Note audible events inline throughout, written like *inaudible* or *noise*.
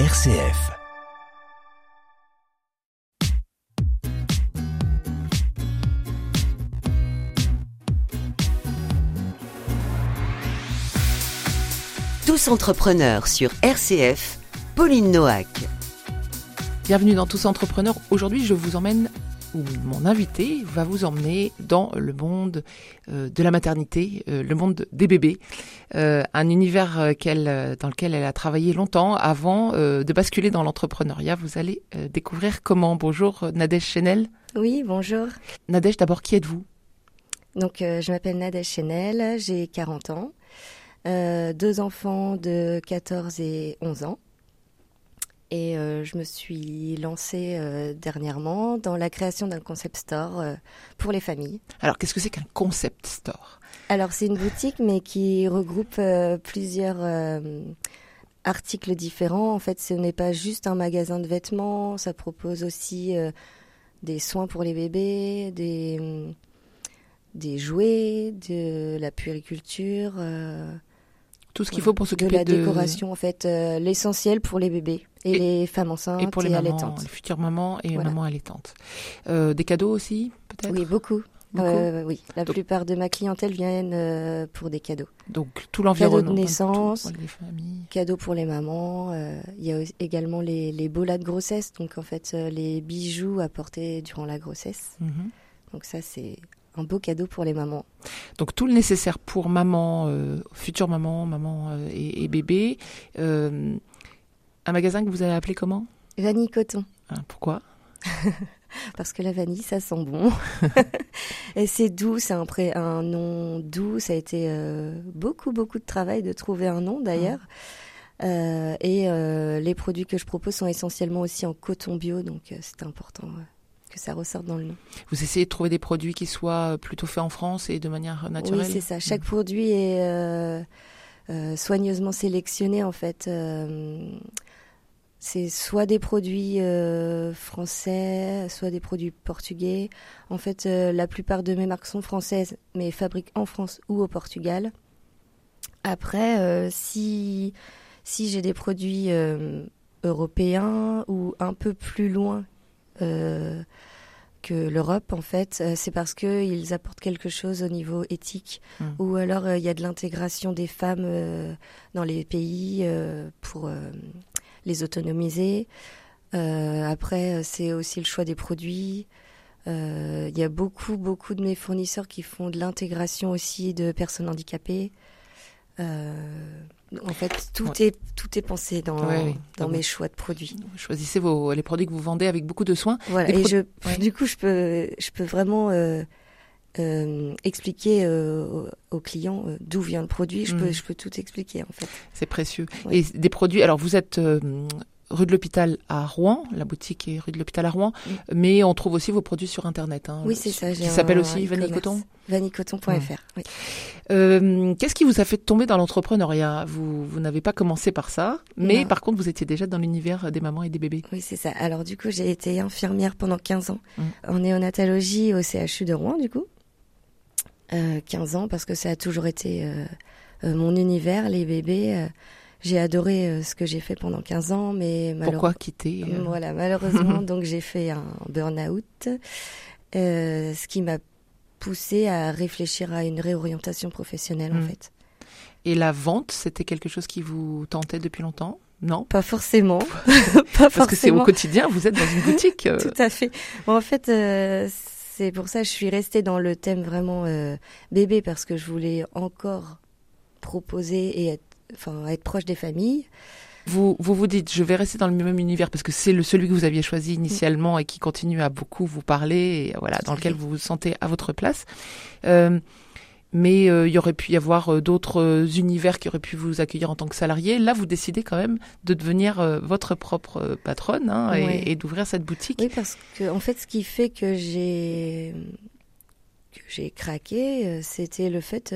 RCF. Tous entrepreneurs sur RCF, Pauline Noack. Bienvenue dans Tous entrepreneurs. Aujourd'hui, je vous emmène où mon invité va vous emmener dans le monde euh, de la maternité, euh, le monde des bébés, euh, un univers dans lequel elle a travaillé longtemps avant de basculer dans l'entrepreneuriat. Vous allez découvrir comment. Bonjour Nadège Chenel. Oui, bonjour. Nadège, d'abord, qui êtes-vous? Donc, je m'appelle Nadège Chenel, j'ai 40 ans, deux enfants de 14 et 11 ans. Et euh, je me suis lancée euh, dernièrement dans la création d'un concept store euh, pour les familles. Alors, qu'est-ce que c'est qu'un concept store? Alors, c'est une boutique, mais qui regroupe plusieurs articles différents. En fait, ce n'est pas juste un magasin de vêtements, ça propose aussi des soins pour les bébés, des, des jouets, de la puériculture. Tout ce qu'il faut pour s'occuper de la décoration, en fait, l'essentiel pour les bébés. Et, les femmes enceintes et, pour les, mamans, les futures mamans et mamans allaitantes. Euh, des cadeaux aussi, peut-être? Oui, beaucoup. Euh, oui, la plupart de ma clientèle viennent euh, pour des cadeaux. Donc tout l'environnement. Cadeaux de naissance, cadeaux pour les mamans. Il y a également les, les bolas de grossesse, donc en fait les bijoux apportés durant la grossesse. Mhm. Donc ça c'est un beau cadeau pour les mamans. Donc tout le nécessaire pour maman, future maman, maman et, et, bébé. Un magasin que vous avez appelé comment? Vanille Coton. Ah, pourquoi? *laughs* Parce que la vanille, ça sent bon. *laughs* et c'est doux, c'est un, un, nom doux. Ça a été euh, beaucoup, beaucoup de travail de trouver un nom d'ailleurs. Euh, et euh, les produits que je propose sont essentiellement aussi en coton bio, donc c'est important que ça ressorte dans le nom. Vous essayez de trouver des produits qui soient plutôt faits en France et de manière naturelle? Oui, c'est ça. Chaque mm. produit est soigneusement sélectionné en fait c'est soit des produits euh, français, soit des produits portugais. En fait, euh, la plupart de mes marques sont françaises, mais fabriquent en France ou au Portugal. Après, euh, si, si j'ai des produits européens ou un peu plus loin que l'Europe, en fait, c'est parce qu'ils apportent quelque chose au niveau éthique, mmh. ou alors il y a de l'intégration des femmes dans les pays pour les autonomiser. Euh, après, c'est aussi le choix des produits. Euh, il y a beaucoup, beaucoup de mes fournisseurs qui font de l'intégration aussi de personnes handicapées. Euh, en fait, tout est tout est pensé dans, dans mes choix de produits. Vous choisissez vos, les produits que vous vendez avec beaucoup de soin. Voilà. Et je, du coup, je peux je peux vraiment euh, expliquer euh, aux clients euh, d'où vient le produit. Je, peux, mm. je peux tout expliquer en fait. C'est précieux. Et des produits. Alors vous êtes rue de l'hôpital à Rouen, la boutique est rue de l'hôpital à Rouen, mais on trouve aussi vos produits sur internet. Hein, oui, c'est ça. Qui s'appelle aussi Vanille Coton. Vanillecoton.fr. Oui. Qu'est-ce qui vous a fait tomber dans l'entrepreneuriat? Vous, vous n'avez pas commencé par ça, mais par contre vous étiez déjà dans l'univers des mamans et des bébés. Oui, c'est ça. Alors du coup, j'ai été infirmière pendant 15 ans mm. en néonatologie au CHU de Rouen, du coup. 15 euh, ans parce que ça a toujours été euh, euh, mon univers, les bébés. j'ai adoré ce que j'ai fait pendant 15 ans, mais pourquoi quitter Voilà, malheureusement, *laughs* donc j'ai fait un burn-out, ce qui m'a poussé à réfléchir à une réorientation professionnelle en hmm. fait. Et la vente, c'était quelque chose qui vous tentait depuis longtemps? Non? Pas forcément. pas *laughs* Parce que c'est au quotidien, vous êtes dans une boutique. *laughs* Tout à fait. Bon, en fait, c'est pour ça que je suis restée dans le thème vraiment euh, bébé parce que je voulais encore proposer et être, enfin, être proche des familles. Vous, vous vous dites, je vais rester dans le même univers parce que c'est le celui que vous aviez choisi initialement et qui continue à beaucoup vous parler, et voilà, dans lequel vous vous sentez à votre place. Euh, mais euh, il y aurait pu y avoir euh, d'autres euh, univers qui auraient pu vous accueillir en tant que salarié. Là, vous décidez quand même de devenir votre propre patronne hein, et, d'ouvrir cette boutique. Oui, parce que en fait, ce qui fait que j'ai que j'ai craqué, c'était le fait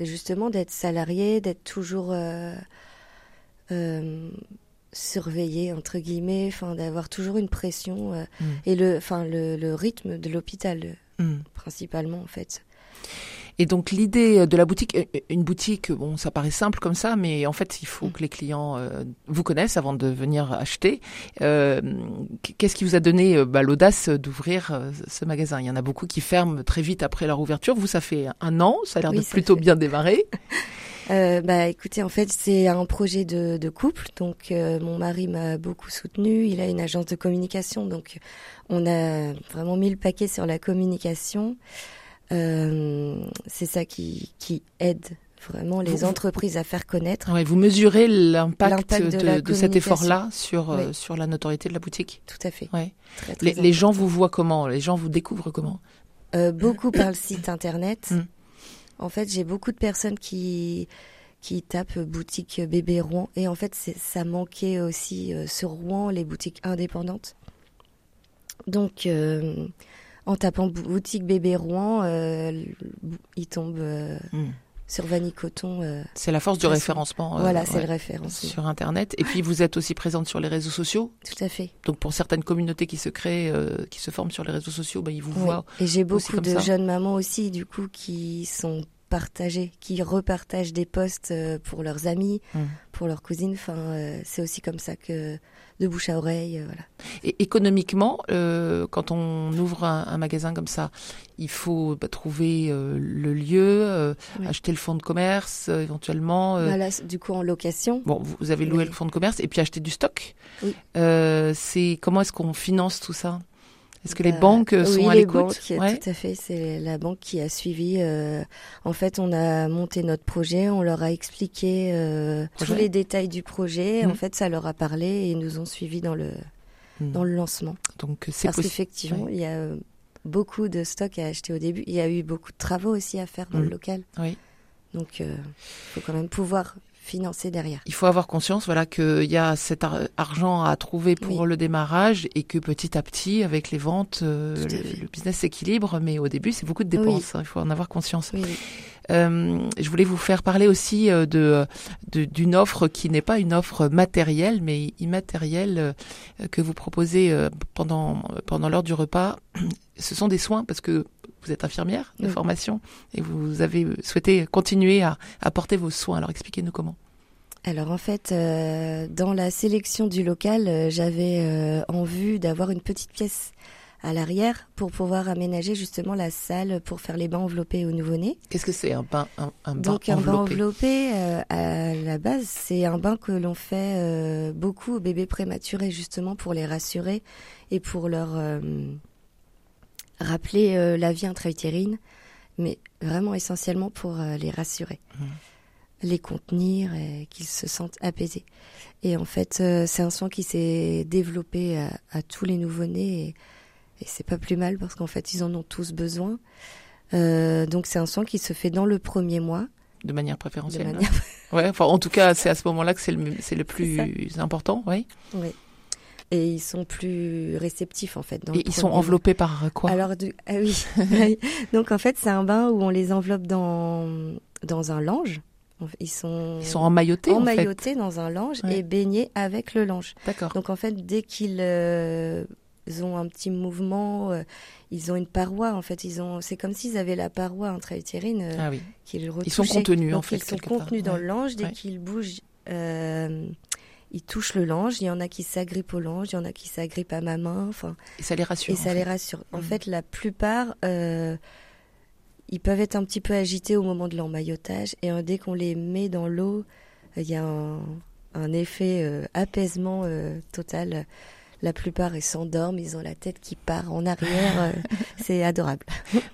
justement d'être salarié, d'être toujours surveillé entre guillemets, enfin d'avoir toujours une pression mm. et le, enfin le, rythme de l'hôpital mm. principalement en fait. Et donc l'idée de la boutique, une boutique, bon, ça paraît simple comme ça, mais en fait, il faut mm. que les clients euh, vous connaissent avant de venir acheter. Euh, Qu'est-ce qui vous a donné bah, l'audace d'ouvrir ce magasin? Il y en a beaucoup qui ferment très vite après leur ouverture. Vous, ça fait un an, ça a l'air de plutôt bien démarrer. *laughs* Euh, bah écoutez, en fait, c'est un projet de, de couple. Donc, euh, mon mari m'a beaucoup soutenu. Il a une agence de communication, donc on a vraiment mis le paquet sur la communication. Euh, c'est ça qui, qui aide vraiment les entreprises à faire connaître. Ouais, vous mesurez l'impact de, de, cet effort-là sur euh, sur la notoriété de la boutique. Tout à fait. Ouais. les, les, gens vous voient comment Les gens vous découvrent comment euh, Beaucoup par le site internet. Hmm. En fait, j'ai beaucoup de personnes qui qui tapent boutique bébé Rouen et en fait, ça manquait aussi euh, sur Rouen les boutiques indépendantes. Donc en tapant boutique bébé Rouen, euh, il tombe hmm. sur Vanille Coton. c'est la force du référencement. voilà, c'est le référencement. Sur Internet. Et puis vous êtes aussi présente sur les réseaux sociaux. Tout à fait. Donc pour certaines communautés qui se créent, qui se forment sur les réseaux sociaux, bah, ils vous voient. Et j'ai beaucoup de jeunes mamans aussi, du coup, qui sont partager, qui repartagent des posts euh, pour leurs amis, mmh. pour leurs cousines. Enfin, euh, c'est aussi comme ça que de bouche à oreille, euh, voilà. Et économiquement, quand on ouvre un, magasin comme ça, il faut bah, trouver le lieu, acheter le fonds de commerce, éventuellement. Voilà, du coup en location. Bon, vous avez loué le fonds de commerce et puis acheter du stock. Oui. c'est comment est-ce qu'on finance tout ça? Est-ce que les euh, banques sont à l'écoute? Oui, tout à fait. C'est la banque qui a suivi. Euh, en fait, on a monté notre projet, on leur a expliqué euh, tous les détails du projet. En mmh. fait, ça leur a parlé et ils nous ont suivis dans le mmh. dans le lancement. Donc c'est Parce qu'effectivement, il y a beaucoup de stocks à acheter au début. Il y a eu beaucoup de travaux aussi à faire dans le mmh. local. Oui. Donc, il faut quand même pouvoir financer derrière. Il faut avoir conscience, voilà, qu'il y a cet argent à trouver pour le démarrage et que petit à petit, avec les ventes, euh, le, business s'équilibre. Mais au début, c'est beaucoup de dépenses. Hein, il faut en avoir conscience. Euh, je voulais vous faire parler aussi euh, de d'une offre qui n'est pas une offre matérielle, mais immatérielle que vous proposez pendant pendant l'heure du repas. *clears throat* Ce sont des soins parce que vous êtes infirmière de formation et vous avez souhaité continuer à apporter vos soins. Alors expliquez-nous comment. Alors en fait, euh, dans la sélection du local, euh, j'avais euh, en vue d'avoir une petite pièce à l'arrière pour pouvoir aménager justement la salle pour faire les bains enveloppés aux nouveau-nés. Qu'est-ce que c'est un bain un, un bain Donc un bain enveloppé à la base, c'est un bain que l'on fait beaucoup aux bébés prématurés justement pour les rassurer et pour leur rappeler euh, la vie intra-utérine, mais vraiment essentiellement pour euh, les rassurer, mmh. les contenir et qu'ils se sentent apaisés. Et en fait, euh, c'est un soin qui s'est développé à, tous les nouveau-nés et, c'est pas plus mal parce qu'en fait, ils en ont tous besoin. donc c'est un soin qui se fait dans le premier mois. De manière préférentielle. De manière... *laughs* ouais, enfin, en tout cas, c'est à ce moment-là que c'est le, le plus important, oui. Oui et ils sont plus réceptifs en fait. et ils sont enveloppés par quoi? Alors ah *laughs* oui, donc en fait c'est un bain où on les enveloppe dans dans un lange. Ils sont ils sont emmaillotés emmaillotés dans un lange et baignés avec le lange. D'accord. Donc en fait dès qu'ils euh, ont un petit mouvement, euh, ils ont une paroi en fait. Ils ont c'est comme s'ils avaient la paroi intra-utérine euh, ah oui. qu'ils Ils sont contenus en fait. Ils sont contenus dans le lange dès qu'ils bougent ils touchent le linge. Il y en a qui s'agrippent au linge, il y en a qui s'agrippent à ma main. Enfin, et ça les rassure. Et ça les rassure. En mmh. fait, la plupart, euh, ils peuvent être un petit peu agités au moment de l'emmaillotage. Et euh, dès qu'on les met dans l'eau, il y a un, effet euh, apaisement total la plupart ils s'endorment, ils ont la tête qui part en arrière, euh, *laughs* c'est adorable.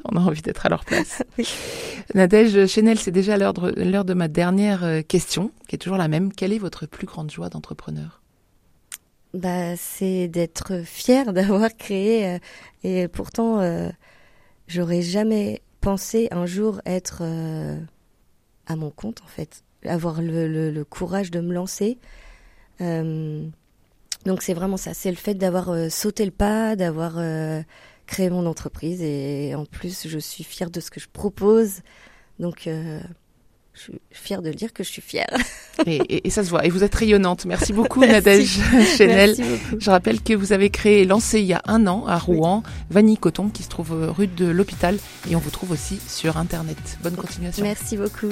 On a envie d'être à leur place. *laughs* Nadège Chenel, c'est déjà l'heure de, ma dernière euh, question, qui est toujours la même. Quelle est votre plus grande joie d'entrepreneur? Bah, c'est d'être fière d'avoir créé euh, et pourtant j'aurais jamais pensé un jour être à mon compte en fait, avoir le, le courage de me lancer. Donc c'est vraiment ça, c'est le fait d'avoir euh, sauté le pas, d'avoir euh, créé mon entreprise et en plus je suis fière de ce que je propose. Donc euh, je suis fière de dire que je suis fière. Et, et, et, ça se voit. Et vous êtes rayonnante. Merci beaucoup, *laughs* Nadège *laughs* Chenel. Je rappelle que vous avez créé, lancé il y a un an à Rouen, oui. Vanille Coton, qui se trouve rue de l'hôpital. Et on vous trouve aussi sur Internet. Bonne continuation. Merci beaucoup.